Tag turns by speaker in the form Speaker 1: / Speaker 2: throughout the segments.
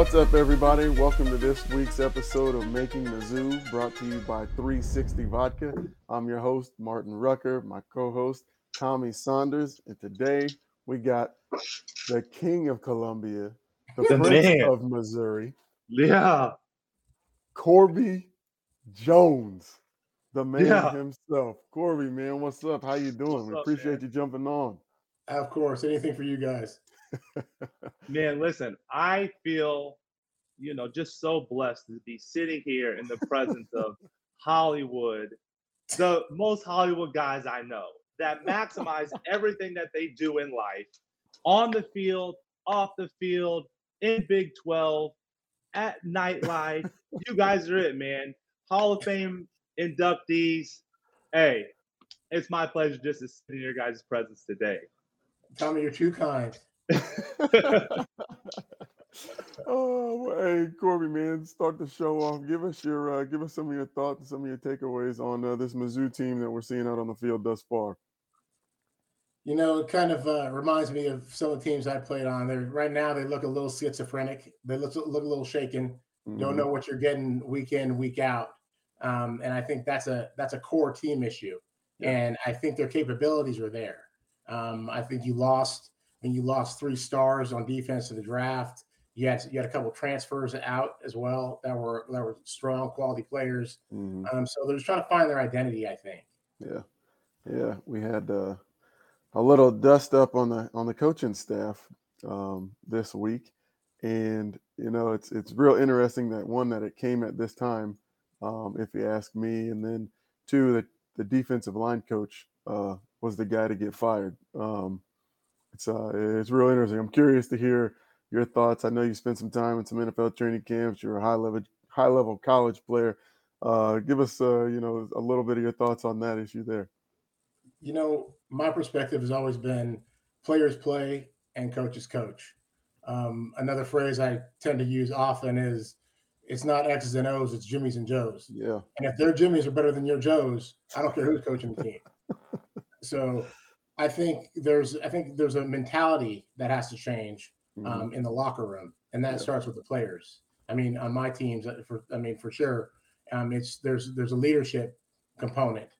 Speaker 1: What's up, everybody? Welcome to this week's episode of Making the Zoo, brought to you by 360 Vodka. I'm your host, Martin Rucker, my co host, Tommy Saunders. And today we got the king of Columbia, the,
Speaker 2: The
Speaker 1: prince
Speaker 2: man.
Speaker 1: of Missouri,
Speaker 2: Yeah.
Speaker 1: Corby Jones, the man
Speaker 2: Yeah.
Speaker 1: himself. Corby, man, what's up? How you doing?
Speaker 2: What's
Speaker 1: we
Speaker 2: up,
Speaker 1: appreciate
Speaker 2: man?
Speaker 1: you jumping on.
Speaker 3: Of course, anything for you guys.
Speaker 2: Man, listen, I feel, you know, just so blessed to be sitting here in the presence of Hollywood, the most Hollywood guys I know that maximize everything that they do in life on the field, off the field, in Big 12, at nightlife. you guys are it, man. Hall of Fame inductees. Hey, it's my pleasure just to sit in your guys' presence today.
Speaker 3: Tommy, you're too kind.
Speaker 1: Oh, hey, Corby, man, start the show off. Give us your, uh, give us some of your thoughts and some of your takeaways on uh, this Mizzou team that we're seeing out on the field thus far.
Speaker 3: You know, it kind of uh, reminds me of some of the teams I played on. They're right now they look a little schizophrenic. They look look a little shaken. Don't
Speaker 1: Mhm.
Speaker 3: know what you're getting week in week out. Um, and I think that's a that's a core team issue.
Speaker 1: Yeah.
Speaker 3: And I think their capabilities are there. Um, I think you lost when you lost three stars on defense in the draft. You had you had a couple transfers out as well that were that were strong quality players.
Speaker 1: Mhm.
Speaker 3: Um, so they're just trying to find their identity, I think.
Speaker 1: Yeah, yeah. We had uh, a little dust up on the on the coaching staff um, this week, and you know it's it's real interesting that one that it came at this time, um, if you ask me, and then two that the defensive line coach uh, was the guy to get fired. Um, it's uh, it's real interesting. I'm curious to hear your thoughts. I know you spent some time in some NFL training camps. You're a high level high level college player. Uh, give us uh, you know a little bit of your thoughts on that issue there.
Speaker 3: You know, my perspective has always been players play and coaches coach. Um, another phrase I tend to use often is it's not X's and O's, it's Jimmys and Joes.
Speaker 1: Yeah,
Speaker 3: And if their Jimmys are better than your Joes, I don't care who's coaching the team. so I think there's I think there's a mentality that has to change
Speaker 1: Mhm.
Speaker 3: um, in the locker room, and that
Speaker 1: Yeah.
Speaker 3: starts with the players. I mean, on my teams, uh, for I mean, for sure, um, it's there's there's a leadership component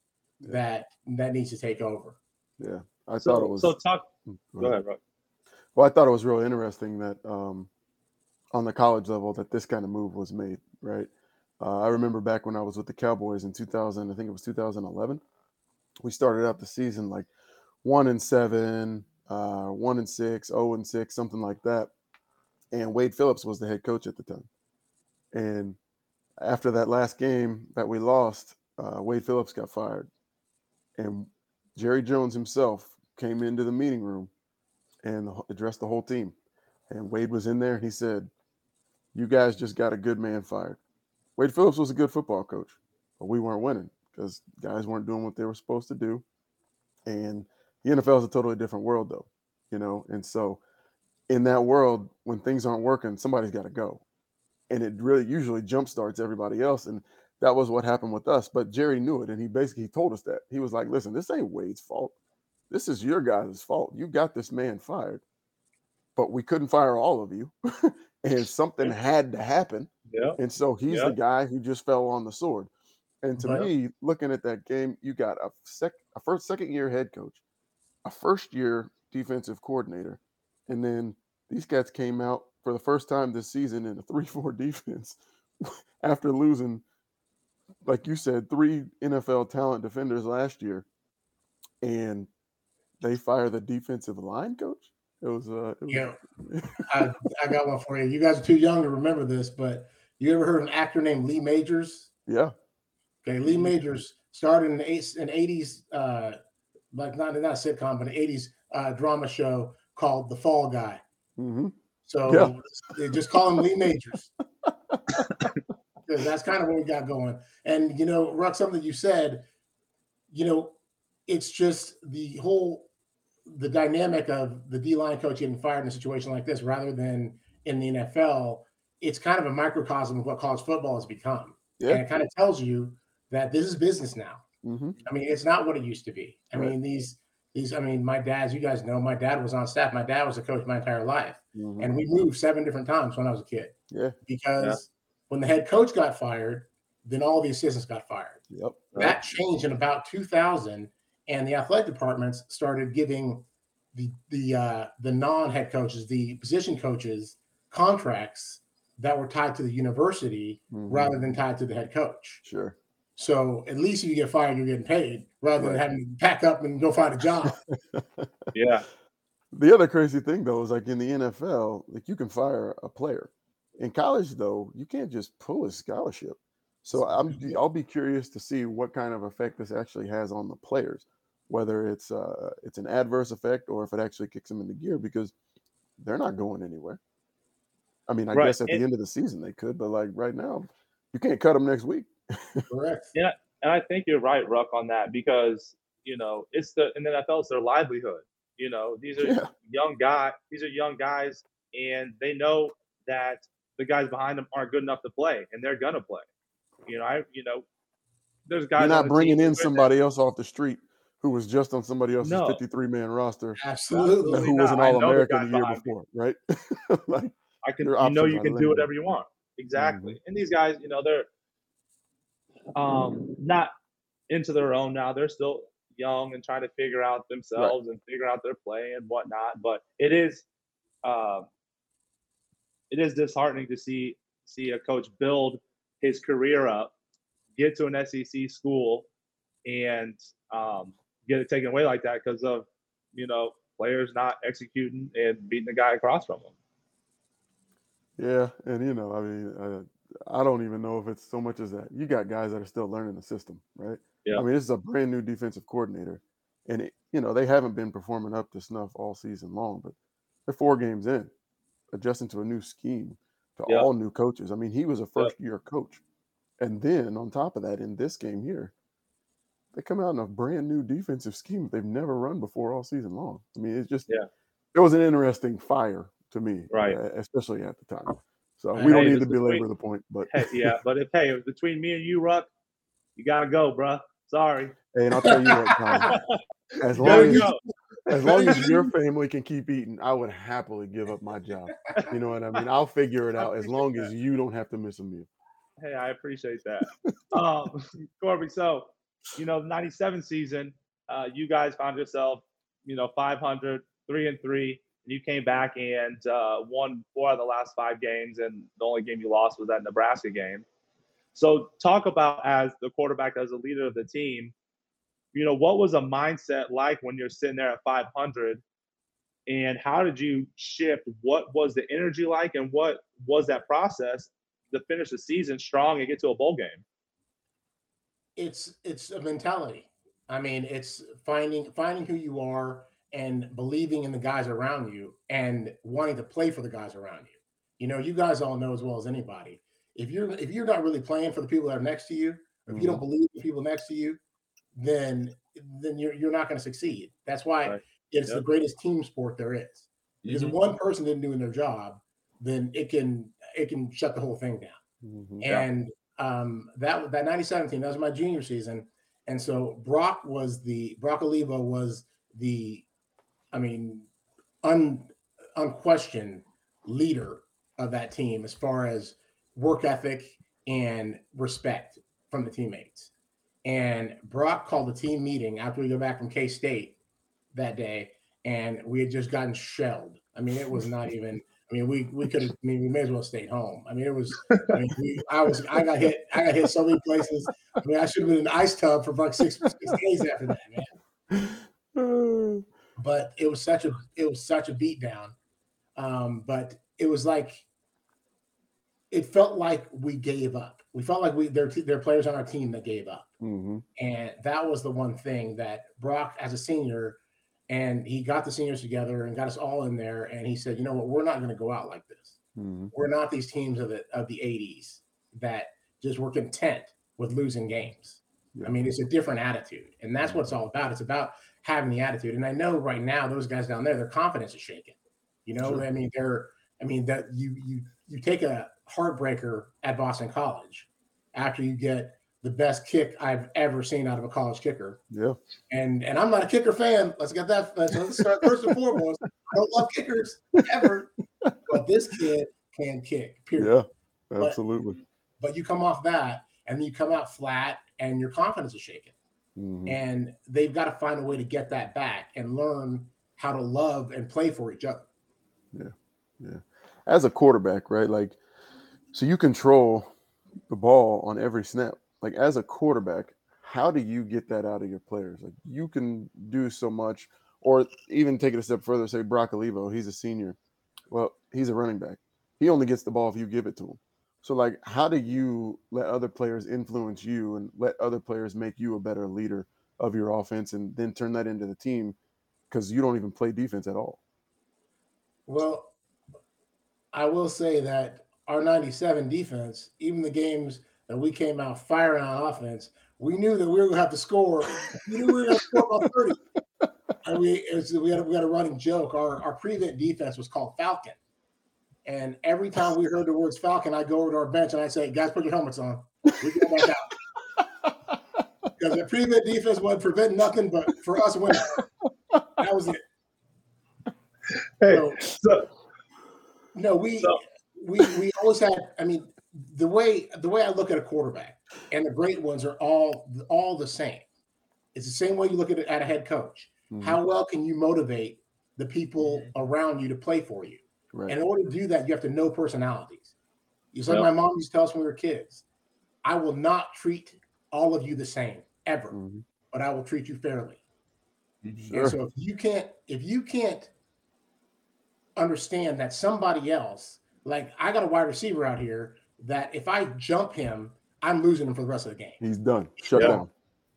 Speaker 1: Yeah.
Speaker 3: that that needs to take over.
Speaker 1: yeah. I
Speaker 2: so,
Speaker 1: thought it was.
Speaker 2: so talk.
Speaker 1: Mm,
Speaker 2: Go ahead, bro.
Speaker 1: Well, I thought it was real interesting that um, on the college level that this kind of move was made. Right. Uh, I remember back when I was with the Cowboys in 2000. I think it was 2011. We started out the season like one and seven, uh, one and six, zero and six, something like that. And Wade Phillips was the head coach at the time. And after that last game that we lost, uh, Wade Phillips got fired, and Jerry Jones himself came into the meeting room and addressed the whole team. And Wade was in there and he said, You guys just got a good man fired. Wade Phillips was a good football coach, but we weren't winning because guys weren't doing what they were supposed to do. And the NFL is a totally different world, though, you know. And so, in that world, when things aren't working, somebody's got to go. And it really usually jumpstarts everybody else. And that was what happened with us. But Jerry knew it. And he basically told us that. He was like, listen, this ain't Wade's fault. this is your guys' fault. You got this man fired, but we couldn't fire all of you, and something had to happen.
Speaker 2: Yeah.
Speaker 1: And so he's
Speaker 2: Yeah.
Speaker 1: the guy who just fell on the sword. And to
Speaker 3: But-
Speaker 1: me, looking at that game, you got a sec a first second year head coach, a first year defensive coordinator, and then these cats came out for the first time this season in a 3-4 defense after losing, like you said, three NFL talent defenders last year. And they fire the defensive line coach. It was uh it was,
Speaker 3: Yeah. I, I got one for you. You guys are too young to remember this, but you ever heard of an actor named Lee Majors?
Speaker 1: yeah.
Speaker 3: Okay, Lee Majors started in the eight- in eighties, uh, like not not a sitcom, but an eighties uh, drama show called The Fall Guy.
Speaker 1: hmm
Speaker 3: So
Speaker 1: Yeah.
Speaker 3: they just call him Lee Majors. That's kind of what we got going. And you know, Ruck, something you said, you know, it's just the whole the dynamic of the D line coach getting fired in a situation like this rather than in the NFL, it's kind of a microcosm of what college football has become. And
Speaker 1: Yeah.
Speaker 3: it kind of tells you that this is business now.
Speaker 1: Hmm
Speaker 3: I mean, it's not what it used to be. I
Speaker 1: Right.
Speaker 3: mean, these these, I mean, my dad's, you guys know, my dad was on staff. My dad was a coach my entire life.
Speaker 1: hmm
Speaker 3: And we moved seven different times when I was a kid
Speaker 1: Yeah.
Speaker 3: because when the head coach got fired, then all the assistants got fired.
Speaker 1: Yep.
Speaker 3: That changed in about 2000, and the athletic departments started giving the the uh, the non-head coaches, the position coaches, contracts that were tied to the university
Speaker 1: Mhm.
Speaker 3: rather than tied to the head coach.
Speaker 1: Sure.
Speaker 3: So at least if you get fired, you're getting paid rather than having to pack up and go find a job.
Speaker 2: Yeah.
Speaker 1: The other crazy thing though is like in the NFL, like you can fire a player. In college though, you can't just pull a scholarship. So I'm I'll be curious to see what kind of effect this actually has on the players, whether it's uh it's an adverse effect or if it actually kicks them into gear because they're not going anywhere. I mean, I
Speaker 2: Right,
Speaker 1: guess at
Speaker 2: and-
Speaker 1: the end of the season they could, but like right now, you can't cut them next week.
Speaker 3: Correct.
Speaker 2: And I think you're right, Ruck, on that because you know it's the in the NFL, it's their livelihood. You know, these are
Speaker 1: Yeah.
Speaker 2: young guys. These are young guys, and they know that the guys behind them aren't good enough to play, and they're gonna play. You know, I you know, there's guys.
Speaker 1: You're not bringing in
Speaker 2: who-
Speaker 1: somebody else off the street who was just on somebody else's
Speaker 2: No.
Speaker 1: 53 man roster
Speaker 3: Absolutely.
Speaker 2: Absolutely
Speaker 1: who was an
Speaker 2: not. I know
Speaker 1: All
Speaker 2: the
Speaker 1: American
Speaker 2: guys
Speaker 1: the year
Speaker 2: behind me.
Speaker 1: before, right? like,
Speaker 2: I can, you know, you can do whatever you want. Exactly. Mm-hmm. And these guys, you know, they're um not into their own now. They're still young and trying to figure out themselves and figure out their play and whatnot. But it is, uh, it is disheartening to see see a coach build his career up, get to an SEC school, and um, get it taken away like that because of you know players not executing and beating the guy across from them.
Speaker 1: yeah, and you know, I mean, uh, I don't even know if it's so much as that. You got guys that are still learning the system, right?
Speaker 2: Yeah.
Speaker 1: I mean, this is a brand new defensive coordinator, and it, you know they haven't been performing up to snuff all season long, but they're four games in, adjusting to a new scheme, to
Speaker 2: Yeah.
Speaker 1: all new coaches. I mean, he was a first year coach, and then on top of that, in this game here, they come out in a brand new defensive scheme they've never run before all season long. I mean, it's just
Speaker 2: Yeah.
Speaker 1: it was an interesting fire to me,
Speaker 2: Right.
Speaker 1: especially at the time. So
Speaker 3: Hey,
Speaker 1: we don't need to belabor
Speaker 2: great.
Speaker 1: the point, but
Speaker 2: Hey, yeah, but if hey, if between me and you, Ruck, you gotta go, bruh. Sorry.
Speaker 1: hey, and I'll tell you what, Tom, as long as
Speaker 2: go.
Speaker 1: as long as your family can keep eating, I would happily give up my job. You know what I mean? I'll figure it out as long as you don't have to miss a meal.
Speaker 2: Hey, I appreciate that. um, Corby, so you know, 97 season, uh, you guys found yourself, you know, 500, three and three. And you came back and uh, won four of the last five games, and the only game you lost was that Nebraska game. So, talk about as the quarterback, as a leader of the team, you know, what was a mindset like when you're sitting there at 500? And how did you shift? What was the energy like, and what was that process to finish the season strong and get to a bowl game?
Speaker 3: it's it's a mentality. I mean, it's finding finding who you are and believing in the guys around you and wanting to play for the guys around you. You know, you guys all know as well as anybody. If you're if you're not really playing for the people that are next to you, if you don't believe the people next to you, then then you're you're not going to succeed. That's why
Speaker 2: Right.
Speaker 3: it's the greatest team sport there is. Because if one person isn't doing their job, then it can it can shut the whole thing down
Speaker 1: Mhm.
Speaker 2: Yeah.
Speaker 3: and um, that that 97 team that was my junior season and so brock was the brock olivo was the, I mean, un, unquestioned leader of that team as far as work ethic and respect from the teammates. And Brock called the team meeting after we go back from K State that day, and we had just gotten shelled. I mean, it was not even. I mean, we we could have. I mean, we may as well stayed home. I mean, it was. I mean, we, I was. I got hit. I got hit so many places. I mean, I should have been in an ice tub for about six, six days after that, man. Oh. But it was such a. It was such a beatdown. Um, but it was like. It felt like we gave up. We felt like we there there are players on our team that gave up,
Speaker 1: Mm-hmm.
Speaker 3: and that was the one thing that Brock, as a senior, and he got the seniors together and got us all in there, and he said, you know what, we're not going to go out like this.
Speaker 1: Mm-hmm.
Speaker 3: We're not these teams of the of the 80s that just were content with losing games.
Speaker 1: Yeah.
Speaker 3: I mean, it's a different attitude, and that's what it's all about. It's about having the attitude. And I know right now those guys down there, their confidence is shaken. You know,
Speaker 1: Sure.
Speaker 3: I mean, they're I mean that you you you take a heartbreaker at Boston College after you get the best kick I've ever seen out of a college kicker.
Speaker 1: Yeah.
Speaker 3: And and I'm not a kicker fan. Let's get that. Let's, start first and foremost. I don't love kickers ever, but this kid can kick. Period.
Speaker 1: Yeah. Absolutely.
Speaker 3: But you come off that, and you come out flat, and your confidence is shaken.
Speaker 1: Mhm.
Speaker 3: And they've got to find a way to get that back and learn how to love and play for each other. Yeah. Yeah.
Speaker 1: As a quarterback, right? Like, so you control the ball on every snap. Like, as a quarterback, how do you get that out of your players? Like, you can do so much, or even take it a step further. Say Brock Olivo, he's a senior. Well, he's a running back. He only gets the ball if you give it to him. So, like, how do you let other players influence you and let other players make you a better leader of your offense, and then turn that into the team? Because you don't even play defense at all.
Speaker 3: Well, I will say that our 97 defense, even the games that we came out firing on offense, we knew that we were going to have to score. We knew we were going to score about 30. And we, was, we, had, we had a running joke. Our, our prevent defense was called Falcon. And every time we heard the words Falcon, I'd go over to our bench and I'd say, guys, put your helmets on. We go back out. Because the prevent defense would prevent nothing but for us winning. That was it.
Speaker 2: Hey,
Speaker 3: So,
Speaker 2: so
Speaker 3: no, we
Speaker 2: So-
Speaker 3: we we always had. I mean, the way the way I look at a quarterback, and the great ones are all all the same. It's the same way you look at it at a head coach.
Speaker 1: Mhm.
Speaker 3: How well can you motivate the people around you to play for you?
Speaker 1: Right.
Speaker 3: And in order to do that, you have to know personalities. It's like
Speaker 2: Yeah.
Speaker 3: my mom used to tell us when we were kids. I will not treat all of you the same ever,
Speaker 1: Mhm.
Speaker 3: but I will treat you fairly.
Speaker 1: Sure.
Speaker 3: And so if you can't, if you can't understand that somebody else, like I got a wide receiver out here that if I jump him, I'm losing him for the rest of the game.
Speaker 1: He's done. Shut
Speaker 2: Yeah.
Speaker 1: down.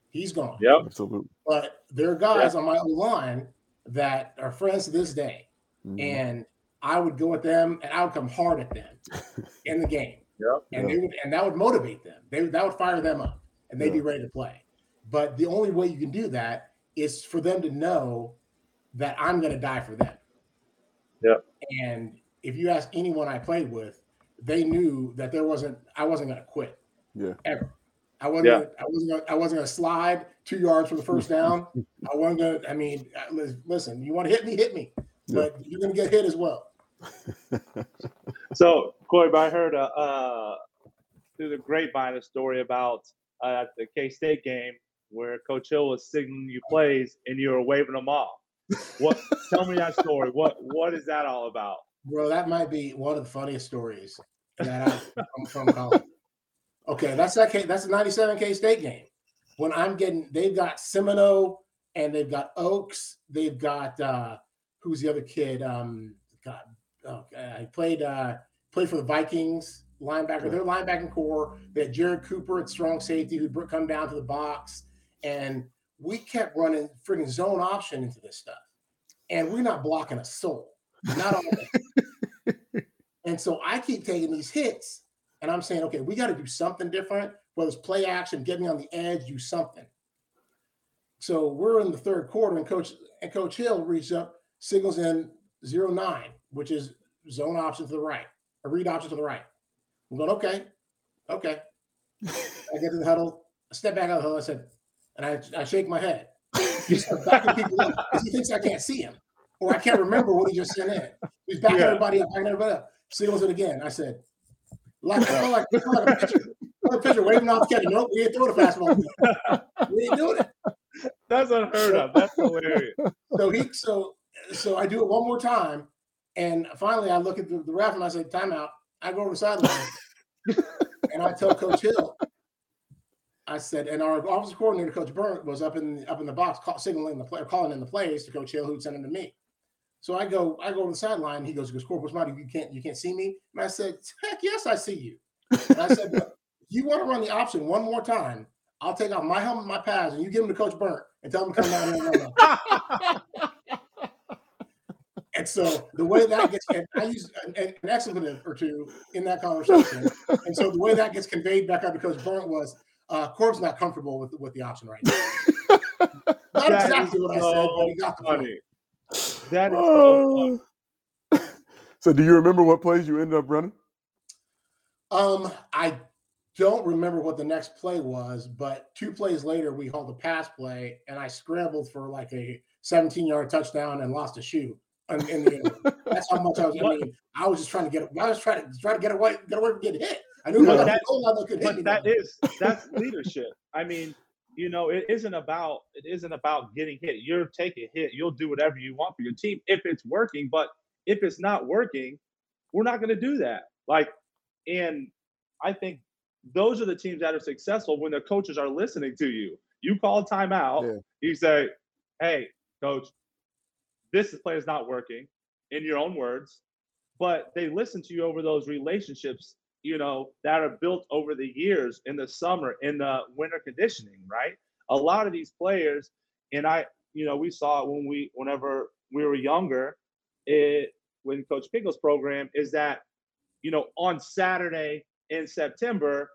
Speaker 3: He's gone.
Speaker 2: yep.
Speaker 1: Absolutely.
Speaker 3: But there are guys on my O line that are friends to this day.
Speaker 1: Mhm.
Speaker 3: And I would go at them and I would come hard at them in the game.
Speaker 2: Yep.
Speaker 3: And
Speaker 1: Yeah.
Speaker 3: they would and that would motivate them. They that would fire them up and they'd be ready to play. But the only way you can do that is for them to know that I'm gonna die for them.
Speaker 2: Yep.
Speaker 3: And if you ask anyone I played with, they knew that there wasn't I wasn't gonna quit
Speaker 1: Yeah.
Speaker 3: ever. I wasn't.
Speaker 2: Yeah.
Speaker 3: Gonna, I wasn't. Gonna, I wasn't going to slide two yards for the first down. I wasn't going to. I mean, listen. You want to hit me? Hit me.
Speaker 1: Yeah.
Speaker 3: But you're going to get hit as well.
Speaker 2: So, Corey, I heard uh, through the grapevine a story about uh, the K State game where Coach Hill was signaling you plays and you were waving them off. What? tell me that story. What What is that all about?
Speaker 3: Bro, that might be one of the funniest stories that I've from, from college. Okay, that's that. K, that's the '97 K State game. When I'm getting, they've got Simoneau and they've got Ochs. They've got uh who's the other kid? Um, God, oh, I played uh played for the Vikings linebacker. Their linebacking core. They had Jarrod Cooper at strong safety who'd come down to the box, and we kept running freaking zone option into this stuff, and we're not blocking a soul. Not all. And so I keep taking these hits and I'm saying, okay, we got to do something different, whether it's play action, get me on the edge, do something. So we're in the third quarter, and Coach and Coach Hill reaches up, signals in zero nine, which is zone option to the right, a read option to the right. I'm going, okay, okay. I get to the huddle, I step back out of the huddle, I said, and I, I shake my head. He's backing people up because he thinks I can't see him or I can't remember what he just sent in. He's backing yeah. everybody up, backing everybody up. Seals it again. I said, like, I like, like a pitcher, a pitcher waving off the catcher. Nope, we ain't throwing a fastball. we ain't doing it.
Speaker 2: That's unheard of. That's hilarious.
Speaker 3: So he, so, so I do it one more time, and finally I look at the, the ref and I say, "Timeout." I go over the sideline, and I tell Coach Hill, I said, and our offensive coordinator, Coach Burnt, was up in up in the box, call, signaling the play, calling in the plays to Coach Hill, who'd send them to me. So I go, I go to the sideline. He goes, "Goes, Corpus Marty, you can't, you can't see me." And I said, "Heck yes, I see you." And I said, "If you want to run the option one more time, I'll take off my helmet, my pads, and you give them to Coach Burnt and tell him to come down here and run." and so the way that gets, and I use an, an expletive or two in that conversation, and so the way that gets conveyed back up to Coach Burnt was, uh, Corb's not comfortable with with the option right now. not that exactly what so I said, but he got the funny.
Speaker 2: point. That is so
Speaker 1: So, do you remember what plays you ended up running?
Speaker 3: Um, I don't remember what the next play was, but two plays later, we hauled a pass play, and I scrambled for like a 17 yard touchdown and lost a shoe. In, in the, that's how much I was. I mean, I was just trying to get. I was trying to try to get away, get away from getting hit. I knew
Speaker 2: but that, but that is that's leadership. I mean, you know, it isn't about it isn't about getting hit. You're taking hit. You'll do whatever you want for your team if it's working. But if it's not working, we're not going to do that. Like, and I think those are the teams that are successful when their coaches are listening to you. You call timeout. Yeah. You say, "Hey, coach, this play is not working." In your own words, but they listen to you over those relationships you know, that are built over the years in the summer, in the winter conditioning, right? A lot of these players, and I, you know, we saw it when we, whenever we were younger, it when Coach Pinkel's program is that, you know, on Saturday in September,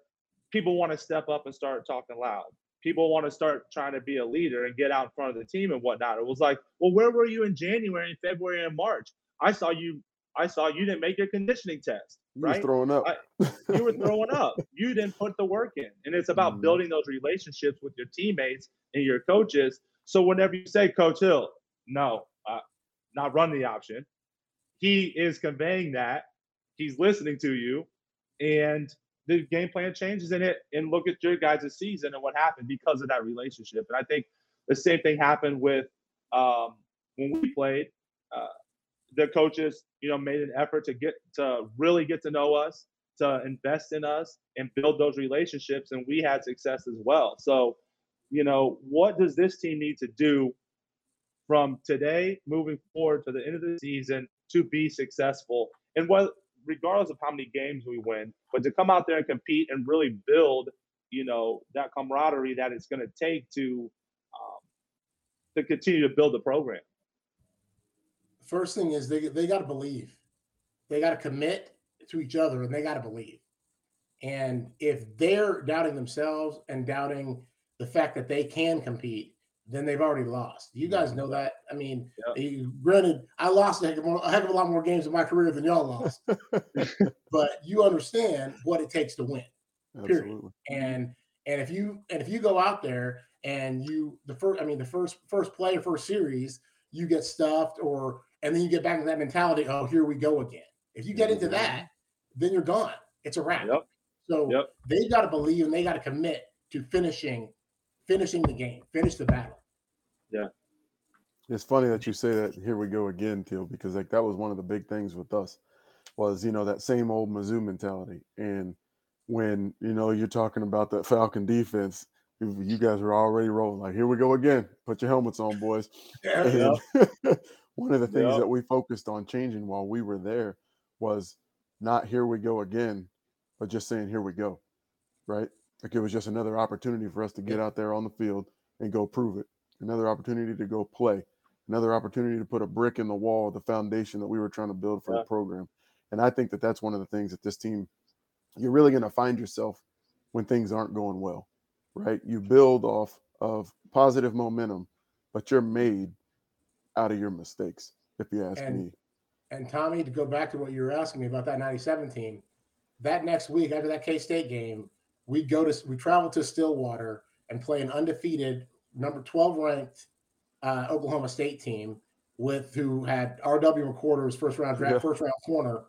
Speaker 2: people want to step up and start talking loud. People want to start trying to be a leader and get out in front of the team and whatnot. It was like, well, where were you in January and February and March? I saw you. I saw you didn't make your conditioning test.
Speaker 1: You right? throwing up.
Speaker 2: I, you were throwing up. You didn't put the work in. And it's about mm-hmm. building those relationships with your teammates and your coaches. So whenever you say, Coach Hill, no, uh, not run the option, he is conveying that. He's listening to you. And the game plan changes in it. And look at your guys' season and what happened because of that relationship. And I think the same thing happened with um, when we played. Uh, the coaches, you know, made an effort to get to really get to know us, to invest in us and build those relationships. And we had success as well. So, you know, what does this team need to do from today moving forward to the end of the season to be successful? And what regardless of how many games we win, but to come out there and compete and really build, you know, that camaraderie that it's going to take to um, to continue to build the program
Speaker 3: first thing is they they got to believe, they got to commit to each other, and they got to believe. And if they're doubting themselves and doubting the fact that they can compete, then they've already lost. You guys know that. I mean, yep. Eh, granted, I lost a heck, of, a heck of a lot more games in my career than y'all lost, but you understand what it takes to win. Period. Absolutely. And and if you and if you go out there and you the first, I mean, the first first play, first series, you get stuffed or and then you get back to that mentality. Oh, here we go again. If you get into that, then you're gone. It's a wrap. Yep. So yep. they got to believe and they got to commit to finishing, finishing the game, finish the battle.
Speaker 2: Yeah.
Speaker 1: It's funny that you say that. Here we go again, Teal, because like that was one of the big things with us was you know that same old Mizzou mentality. And when you know you're talking about that Falcon defense, you guys were already rolling. Like here we go again. Put your helmets on, boys. Yeah, one of the things yep. that we focused on changing while we were there was not here we go again, but just saying here we go. Right? Like it was just another opportunity for us to get out there on the field and go prove it. Another opportunity to go play. Another opportunity to put a brick in the wall, the foundation that we were trying to build for yeah. the program. And I think that that's one of the things that this team, you're really going to find yourself when things aren't going well, right? You build off of positive momentum, but you're made out of your mistakes, if you ask
Speaker 3: and,
Speaker 1: me.
Speaker 3: And Tommy, to go back to what you were asking me about that 97 team, that next week after that K State game, we go to we travel to Stillwater and play an undefeated number 12 ranked uh, Oklahoma State team with who had RW McQuarters first round draft, yeah. first round corner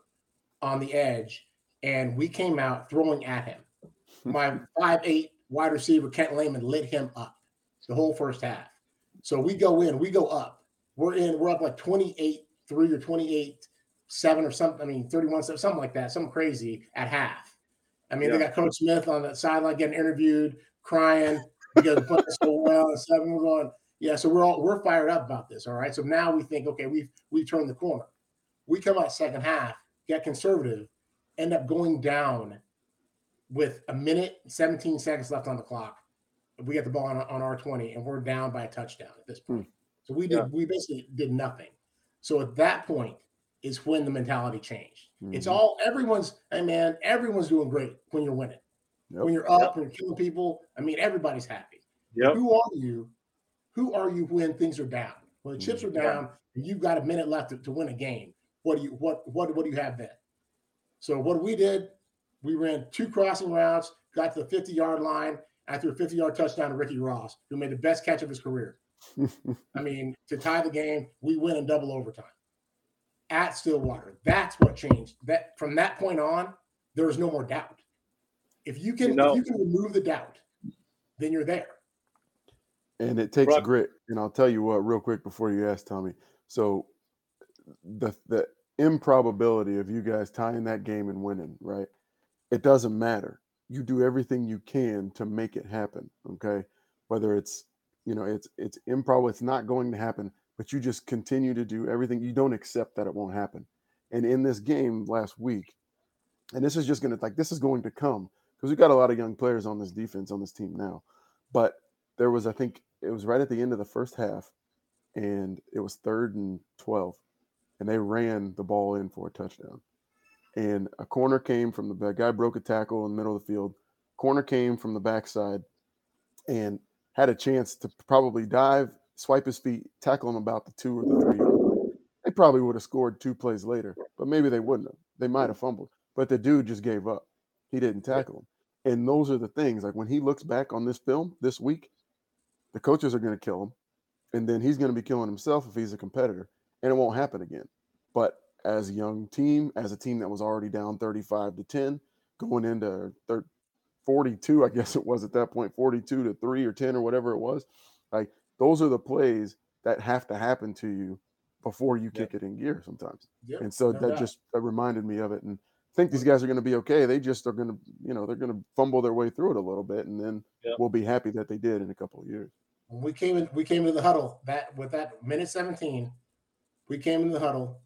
Speaker 3: on the edge, and we came out throwing at him. My five eight wide receiver Kent Lehman lit him up the whole first half. So we go in, we go up. We're in, we're up like 28 3 or 28 7 or something. I mean, 31 something like that, something crazy at half. I mean, yeah. they got Coach Smith on the sideline getting interviewed, crying because playing so well and seven. We're going, yeah. So we're all we're fired up about this. All right. So now we think, okay, we've we've turned the corner. We come out second half, get conservative, end up going down with a minute 17 seconds left on the clock. We get the ball on, on our 20 and we're down by a touchdown at this point. Hmm. So we did yeah. we basically did nothing. So at that point is when the mentality changed. Mm-hmm. It's all everyone's hey man, everyone's doing great when you're winning. Yep. When you're up yep. and you're killing people, I mean everybody's happy. Yep. Who are you? Who are you when things are down? When the chips are mm-hmm. down and you've got a minute left to, to win a game. What do you what what what do you have then? So what we did, we ran two crossing routes, got to the 50 yard line, after a 50 yard touchdown to Ricky Ross, who made the best catch of his career. I mean, to tie the game, we win in double overtime at Stillwater. That's what changed. That from that point on, there is no more doubt. If you can, you know, if you can remove the doubt, then you're there.
Speaker 1: And it takes grit. And I'll tell you what, real quick before you ask Tommy. So the the improbability of you guys tying that game and winning, right? It doesn't matter. You do everything you can to make it happen. Okay. Whether it's, you know, it's it's improbable, it's not going to happen but you just continue to do everything. You don't accept that it won't happen. And in this game last week, and this is just going to like this is going to come because we've got a lot of young players on this defense on this team now. But there was, I think, it was right at the end of the first half, and it was third and twelve, and they ran the ball in for a touchdown. And a corner came from the guy broke a tackle in the middle of the field. Corner came from the backside, and had a chance to probably dive swipe his feet, tackle him about the two or the three. They probably would have scored two plays later, but maybe they wouldn't have. They might have fumbled, but the dude just gave up. He didn't tackle him. And those are the things like when he looks back on this film this week, the coaches are going to kill him. And then he's going to be killing himself if he's a competitor, and it won't happen again. But as a young team, as a team that was already down 35 to 10, going into 42, I guess it was at that point, 42 to 3 or 10 or whatever it was, like those are the plays that have to happen to you before you kick it in gear sometimes. Yep. And so no that doubt. just that reminded me of it. And I think these guys are going to be okay. They just are going to, you know, they're going to fumble their way through it a little bit, and then yep. we'll be happy that they did in a couple of years.
Speaker 3: When we came in, we came into the huddle that with that minute 17, we came into the huddle,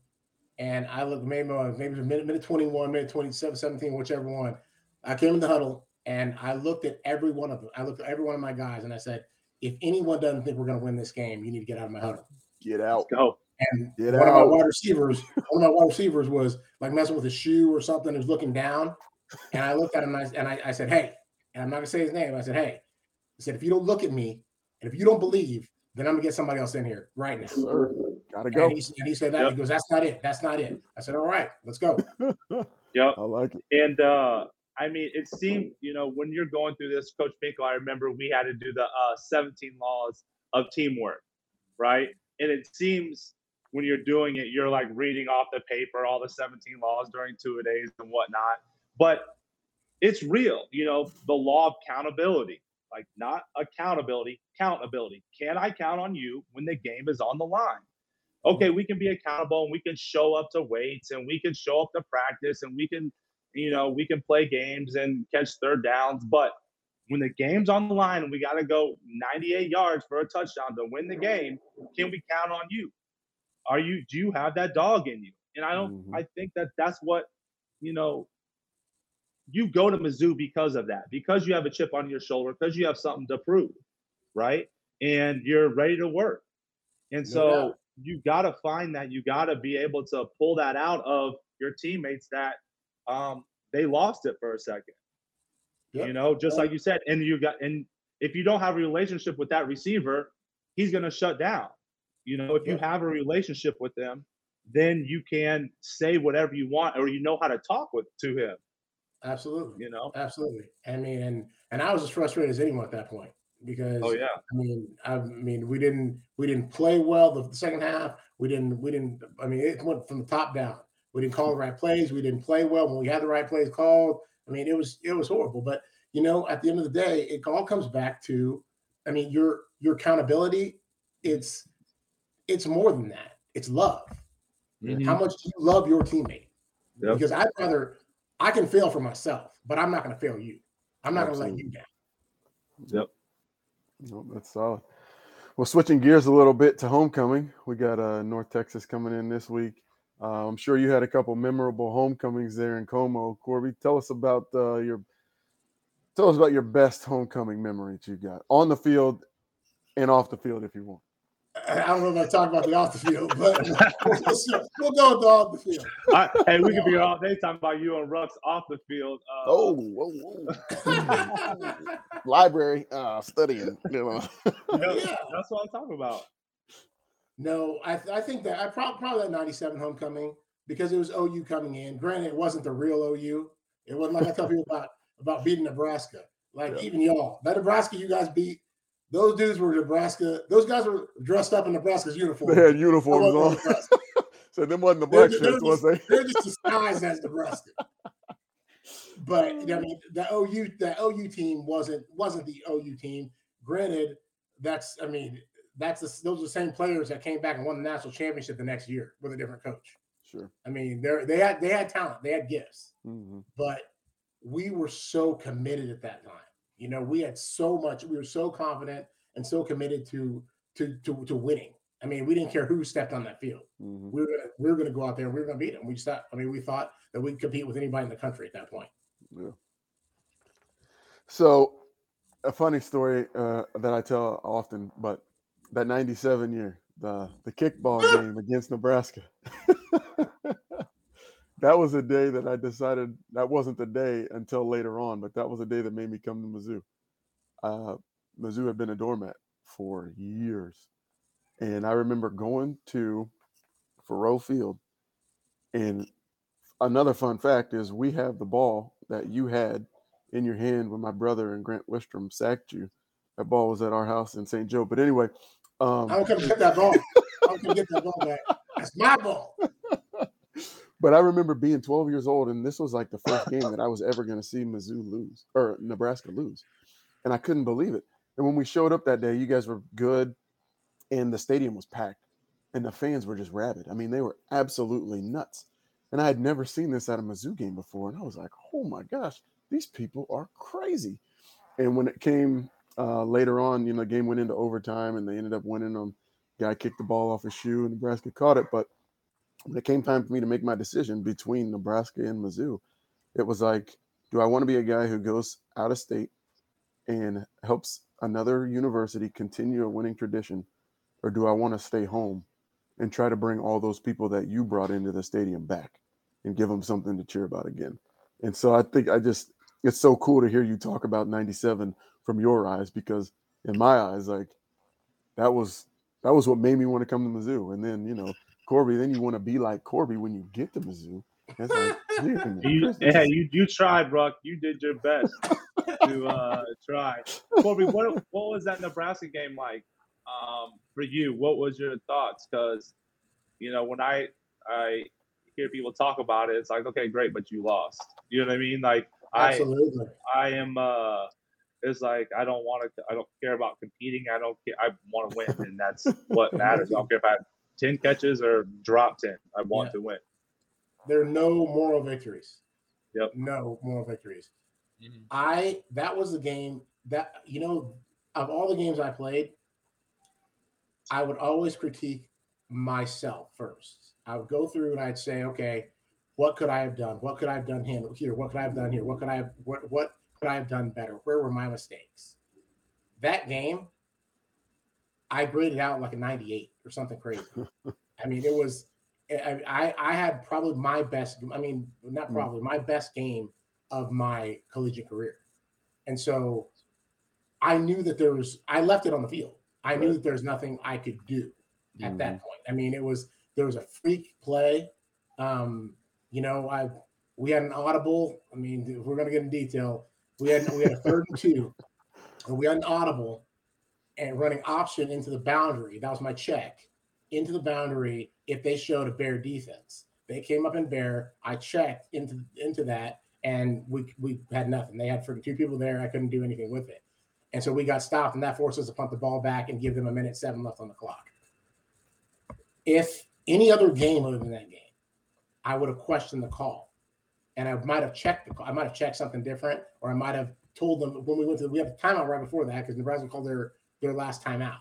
Speaker 3: and I looked maybe uh, maybe minute minute 21, minute 27, 17, whichever one. I came in the huddle and I looked at every one of them. I looked at every one of my guys and I said, if anyone doesn't think we're going to win this game, you need to get out of my huddle.
Speaker 1: Get out.
Speaker 2: Let's go.
Speaker 3: And get one out. of my wide receivers, one of my wide receivers was like messing with a shoe or something. He looking down, and I looked at him and I, and I, I said, "Hey," and I'm not gonna say his name. I said, "Hey," I said, "If you don't look at me, and if you don't believe, then I'm gonna get somebody else in here right now."
Speaker 1: Sir, gotta go.
Speaker 3: And he, and he said that. Yep. He goes, "That's not it. That's not it." I said, "All right, let's go."
Speaker 2: yep.
Speaker 1: I like it.
Speaker 2: And uh, I mean, it seemed, you know, when you're going through this, Coach Pinkel, I remember we had to do the uh, 17 laws of teamwork, right? And it seems when you're doing it, you're like reading off the paper all the 17 laws during two days and whatnot. But it's real, you know, the law of accountability, like not accountability, countability. Can I count on you when the game is on the line? Okay, we can be accountable and we can show up to weights and we can show up to practice and we can, you know, we can play games and catch third downs. But when the game's on the line and we got to go 98 yards for a touchdown to win the game, can we count on you? Are you do you have that dog in you? And I don't. Mm-hmm. I think that that's what you know. You go to Mizzou because of that, because you have a chip on your shoulder, because you have something to prove, right? And you're ready to work. And so you got to find that. You got to be able to pull that out of your teammates that um, they lost it for a second Yep. You know, just like you said, and you got and if you don't have a relationship with that receiver, he's going to shut down. You know, if you have a relationship with them, then you can say whatever you want, or you know how to talk with to him.
Speaker 3: Absolutely.
Speaker 2: You know,
Speaker 3: absolutely. I mean, and and I was as frustrated as anyone at that point. because
Speaker 2: Oh yeah.
Speaker 3: I mean, I mean, we didn't we didn't play well the second half. We didn't we didn't. I mean, it went from the top down. We didn't call the right plays. We didn't play well when we had the right plays called. I mean, it was it was horrible. But you know, at the end of the day, it all comes back to, I mean, your your accountability. It's it's more than that. It's love.
Speaker 2: Mhm.
Speaker 3: How much do you love your teammate?
Speaker 2: Yep.
Speaker 3: Because I'd rather I can fail for myself, but I'm not going to fail you. I'm not going to let you down.
Speaker 2: Yep.
Speaker 1: No, that's solid. Well, switching gears a little bit to homecoming, we got uh, North Texas coming in this week. Uh, I'm sure you had a couple memorable homecomings there in Como. Corby, tell us about uh, your tell us about your best homecoming memory that you got on the field and off the field, if you want.
Speaker 3: I I don't know if I talk about the off the field, but we'll go with the off the field.
Speaker 2: I, hey, we could be here all day talking about you and Rux off the field. Uh,
Speaker 1: Oh, whoa, whoa. library uh, studying. You know.
Speaker 2: yeah,
Speaker 3: Yeah.
Speaker 2: that's what I'm talking about.
Speaker 3: No, I, th- I think that I probably probably that 97 homecoming because it was OU coming in. Granted, it wasn't the real OU. It wasn't like I tell people about about beating Nebraska. Like
Speaker 1: Yeah.
Speaker 3: even y'all, that Nebraska you guys beat, those dudes were Nebraska. Those guys were dressed up in Nebraska's uniform.
Speaker 1: They had uniforms on. so them wasn't the black
Speaker 3: they're
Speaker 1: shirts, was they?
Speaker 3: They're just disguised as Nebraska. But I mean, the OU the OU team wasn't wasn't the OU team. Granted, that's I mean that's the, those are the same players that came back and won the national championship the next year with a different coach.
Speaker 1: Sure.
Speaker 3: I mean, they they had they had talent, they had gifts,
Speaker 1: hmm
Speaker 3: but we were so committed at that time. You know, we had so much, we were so confident and so committed to to to, to winning. I mean, we didn't care who stepped on that field.
Speaker 1: hmm
Speaker 3: We were gonna we were gonna go out there and we were gonna beat them. We just thought, I mean, we thought that we'd compete with anybody in the country at that point.
Speaker 1: Yeah. So, a funny story uh, that I tell often, but that '97 year, the the kickball game against Nebraska. that was a day that I decided that wasn't the day until later on, but that was a day that made me come to Mizzou. Uh, Mizzou had been a doormat for years, and I remember going to Faurot Field, and another fun fact is we have the ball that you had in your hand when my brother and Grant Wistrom sacked you. That ball was at our house in St. Joe. But anyway, um,
Speaker 3: I don't come get that ball. I don't come get that ball back. That's my ball.
Speaker 1: but I remember being 12 years old, and this was like the first game that I was ever going to see Mizzou lose or Nebraska lose. And I couldn't believe it. And when we showed up that day, you guys were good, and the stadium was packed, and the fans were just rabid. I mean, they were absolutely nuts. And I had never seen this at a Mizzou game before. And I was like, oh my gosh, these people are crazy. And when it came uh, later on, you know, the game went into overtime and they ended up winning them. Guy kicked the ball off his shoe and Nebraska caught it. But when it came time for me to make my decision between Nebraska and Mizzou, it was like, do I want to be a guy who goes out of state and helps another university continue a winning tradition? Or do I want to stay home and try to bring all those people that you brought into the stadium back and give them something to cheer about again? And so I think I just, it's so cool to hear you talk about 97 from your eyes because in my eyes, like that was that was what made me want to come to Mizzou. And then, you know, Corby, then you want to be like Corby when you get to Mizzou. It's like, "Damn,
Speaker 2: You,
Speaker 1: Chris,
Speaker 2: yeah,
Speaker 1: is-
Speaker 2: you you tried, Brock. You did your best to uh, try. Corby, what what was that Nebraska game like um, for you? What was your thoughts? Because you know when I I hear people talk about it, it's like okay, great, but you lost. You know what I mean? Like I
Speaker 3: Absolutely.
Speaker 2: I am. uh It's like I don't want to. I don't care about competing. I don't care. I want to win, and that's what matters. I don't care if I have ten catches or drop ten. I want
Speaker 3: Yeah.
Speaker 2: to win.
Speaker 3: There are no moral victories.
Speaker 2: Yep.
Speaker 3: No moral victories. Mm-hmm. I that was the game that you know of all the games I played, I would always critique myself first. I would go through and I'd say, okay, what could I have done? What could I have done here? Here, what could I have done here? What could I have what what could I have done better? Where were my mistakes? That game, I graded out like a 98 or something crazy. I mean, it was I, I had probably my best. I mean, not
Speaker 1: Mm.
Speaker 3: probably my best game of my collegiate career, and so I knew that there was. I left it on the field. I knew that there's nothing I could do at
Speaker 1: Mhm.
Speaker 3: that point. I mean, it was there was a freak play. Um, you know, I we had an audible. I mean, if we're gonna get in detail. We had we had a third and two, and we had an audible, and running option into the boundary. That was my check into the boundary if they showed a bear defense. They came up in bear. I checked into into that, and we we had nothing. They had freaking two people there. I couldn't do anything with it, and so we got stopped, and that forced us to punt the ball back and give them a minute seven left on the clock. If any other game other than that game, I would have questioned the call, and I might have checked the. I might have checked something different, or I might have told them when we went to we have a timeout right before that because Nebraska called their their last timeout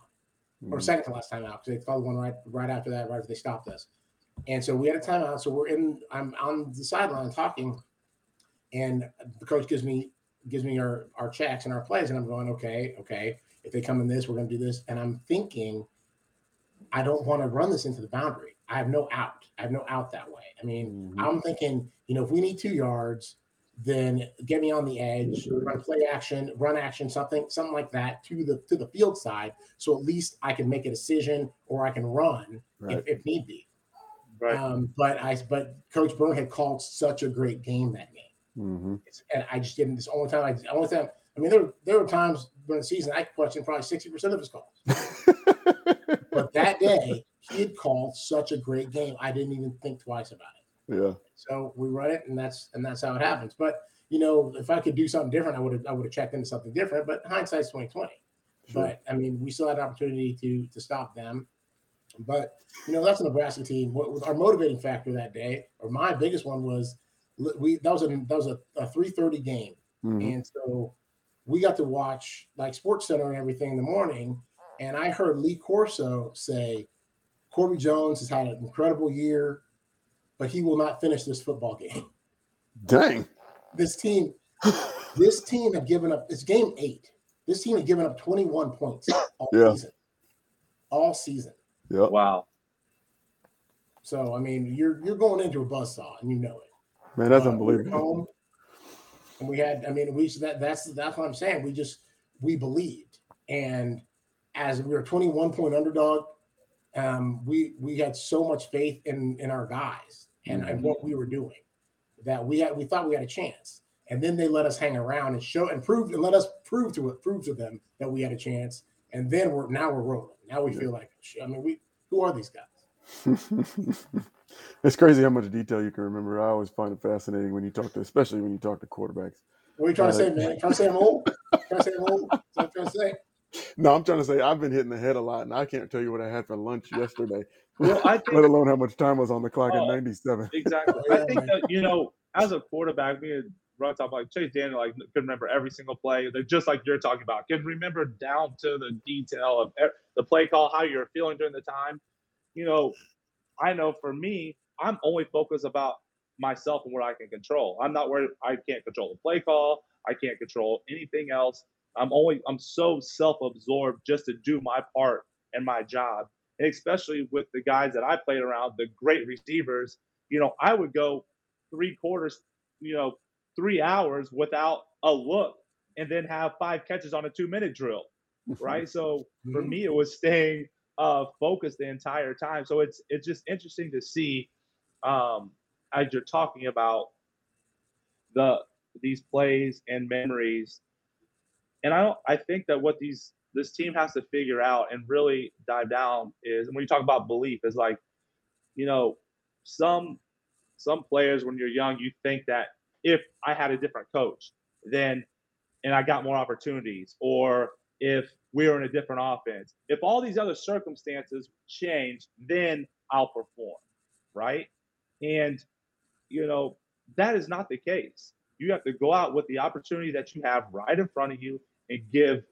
Speaker 3: or
Speaker 1: Mhm.
Speaker 3: second to last timeout because they called one right right after that, right after they stopped us. And so we had a timeout. So we're in. I'm on the sideline talking, and the coach gives me gives me our our checks and our plays, and I'm going, okay, okay. If they come in this, we're going to do this. And I'm thinking, I don't want to run this into the boundary. I have no out. I have no out that way. I mean,
Speaker 1: Mhm.
Speaker 3: I'm thinking, you know, if we need two yards, then get me on the edge, run play action, run action, something, something like that to the to the field side. So at least I can make a decision or I can run
Speaker 1: Right.
Speaker 3: if, if need be.
Speaker 2: Right.
Speaker 3: Um, but I but Coach Byrne had called such a great game that game.
Speaker 1: Mhm.
Speaker 3: And I just didn't. This only time I only time. I mean, there were there were times during the season I questioned probably sixty percent of his calls. But that day he called such a great game. I didn't even think twice about it.
Speaker 1: yeah.
Speaker 3: So we run it, and that's and that's how it happens. But you know, if I could do something different, I would have I would have checked into something different. But hindsight's twenty twenty.
Speaker 1: Sure.
Speaker 3: But I mean, we still had an opportunity to to stop them. But you know, that's a Nebraska team. What was our motivating factor that day, or my biggest one was we that was a that was a, a three thirty game,
Speaker 1: Mhm.
Speaker 3: and so we got to watch like Sports Center and everything in the morning. And I heard Lee Corso say, Corby Jones has had an incredible year, but he will not finish this football game.
Speaker 1: Dang.
Speaker 3: This team, this team had given up. It's game eight. This team had given up 21 points all
Speaker 1: Yeah.
Speaker 3: season. All season.
Speaker 1: Yep.
Speaker 2: Wow.
Speaker 3: So I mean, you're you're going into a buzzsaw and you know it.
Speaker 1: Man, that's
Speaker 3: Uh, we
Speaker 1: unbelievable.
Speaker 3: home, and we had. I mean, we that that's that's what I'm saying. We just we believed, and as we were 21 point underdog, um, we we had so much faith in in our guys and, and what we were doing that we had we thought we had a chance. And then they let us hang around and show and prove and let us prove to it prove to them that we had a chance. And then we're now we're rolling. Now we feel like I mean we who are these guys?
Speaker 1: it's crazy how much detail you can remember. I always find it fascinating when you talk to, especially when you talk to quarterbacks.
Speaker 3: What are you trying to
Speaker 1: Uh,
Speaker 3: say, man? Trying to say I'm old? Trying to say I'm old? That's what I'm trying to say.
Speaker 1: No, I'm trying to say I've been hitting the head a lot, and I can't tell you what I had for lunch yesterday,
Speaker 2: Well, I think
Speaker 1: let alone how much time was on the clock
Speaker 2: Oh.
Speaker 1: in '97.
Speaker 2: Exactly. I think that you know, as a quarterback, me and Ron talk like Chase Daniel, like could remember every single play. They're just like you're talking about. Can remember down to the detail of the play call, how you're feeling during the time. You know, I know for me, I'm only focused about myself and what I can control. I'm not worried. I can't control the play call. I can't control anything else. I'm only I'm so self-absorbed just to do my part and my job. And especially with the guys that I played around, the great receivers, you know, I would go three quarters, you know, three hours without a look and then have five catches on a two minute drill. Right. So for
Speaker 3: Mhm.
Speaker 2: me, it was staying uh, focused the entire time. So it's it's just interesting to see um, as you're talking about the these plays and memories. And I don't I think that what these this team has to figure out and really dive down is and when you talk about belief is like, you know, some some players when you're young, you think that if I had a different coach, then and I got more opportunities, or if we were in a different offense, if all these other circumstances change, then I'll perform, right? And you know, that is not the case. You have to go out with the opportunity that you have right in front of you and give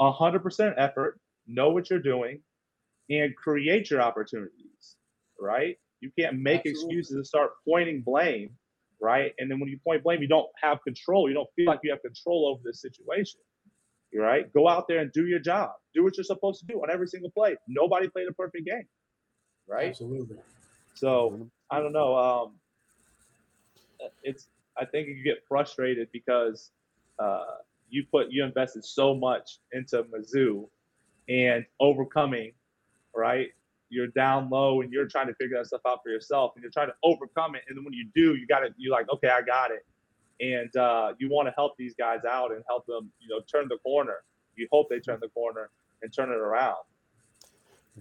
Speaker 2: 100% effort, know what you're doing, and create your opportunities, right? You can't make
Speaker 3: Absolutely.
Speaker 2: excuses and start pointing blame, right? And then when you point blame, you don't have control. You don't feel like you have control over the situation, right? Go out there and do your job. Do what you're supposed to do on every single play. Nobody played a perfect game, right?
Speaker 3: Absolutely.
Speaker 2: So I don't know. Um, it's I think you get frustrated because uh, you put you invested so much into Mizzou and overcoming, right? You're down low and you're trying to figure that stuff out for yourself, and you're trying to overcome it. And then when you do, you got it. you're like, okay, I got it, and uh, you want to help these guys out and help them, you know, turn the corner. you hope they turn the corner and turn it around.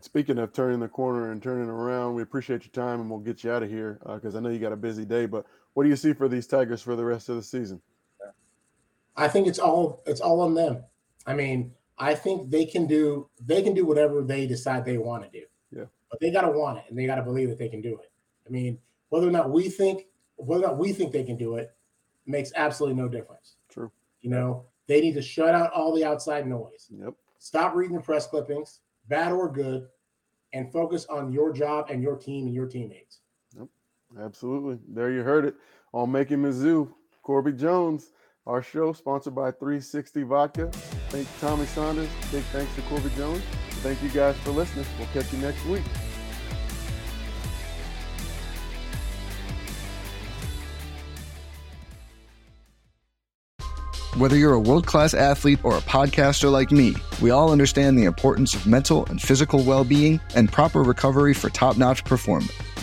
Speaker 1: Speaking of turning the corner and turning around, we appreciate your time and we'll get you out of here because uh, I know you got a busy day. But what do you see for these Tigers for the rest of the season?
Speaker 3: I think it's all it's all on them. I mean, I think they can do they can do whatever they decide they want to do.
Speaker 1: Yeah.
Speaker 3: But they gotta want it and they gotta believe that they can do it. I mean, whether or not we think whether or not we think they can do it makes absolutely no difference.
Speaker 1: True.
Speaker 3: You know, they need to shut out all the outside noise.
Speaker 1: Yep.
Speaker 3: Stop reading the press clippings, bad or good, and focus on your job and your team and your teammates.
Speaker 1: Yep. Absolutely. There you heard it on Making Mizzou. Corby Jones. Our show sponsored by 360 Vodka. Thank you, Tommy Saunders. Big thanks to Corby Jones. Thank you guys for listening. We'll catch you next week.
Speaker 4: Whether you're a world class athlete or a podcaster like me, we all understand the importance of mental and physical well being and proper recovery for top notch performance.